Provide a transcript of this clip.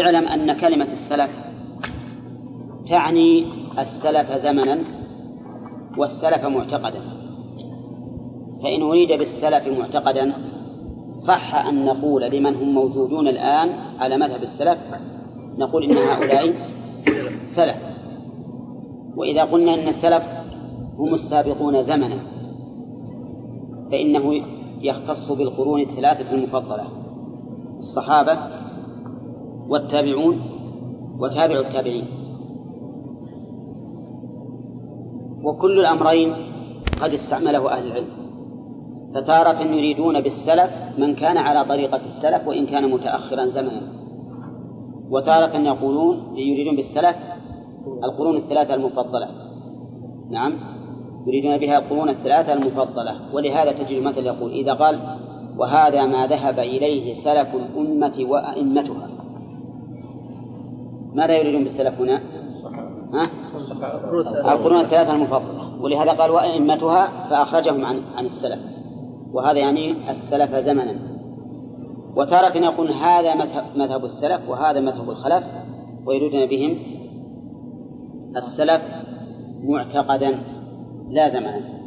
اعلم أن كلمة السلف تعني السلف زمنا والسلف معتقدا. فإن أريد بالسلف معتقدا صح أن نقول لمن هم موجودون الآن على مذهب السلف نقول إن هؤلاء سلف. وإذا قلنا إن السلف هم السابقون زمنا فإنه يختص بالقرون الثلاثة المفضلة الصحابة والتابعون وتابع التابعين. وكل الأمرين قد استعمله أهل العلم. فتارة يريدون بالسلف من كان على طريقة السلف وإن كان متأخرا زمنا. وتارة يقولون يريدون بالسلف القرون الثلاثة المفضلة. نعم. يريدون بها القرون الثلاثة المفضلة. ولهذا تجد مثل يقول إذا قال وهذا ما ذهب إليه سلف الأمة وأئمتها. ماذا يريدون بالسلف هنا؟ ها؟ القرون الثلاثة المفضلة ولهذا قال وأئمتها فأخرجهم عن عن السلف وهذا يعني السلف زمنا وتارة يقول هذا مذهب السلف وهذا مذهب الخلف ويريدون بهم السلف معتقدا لا زمنا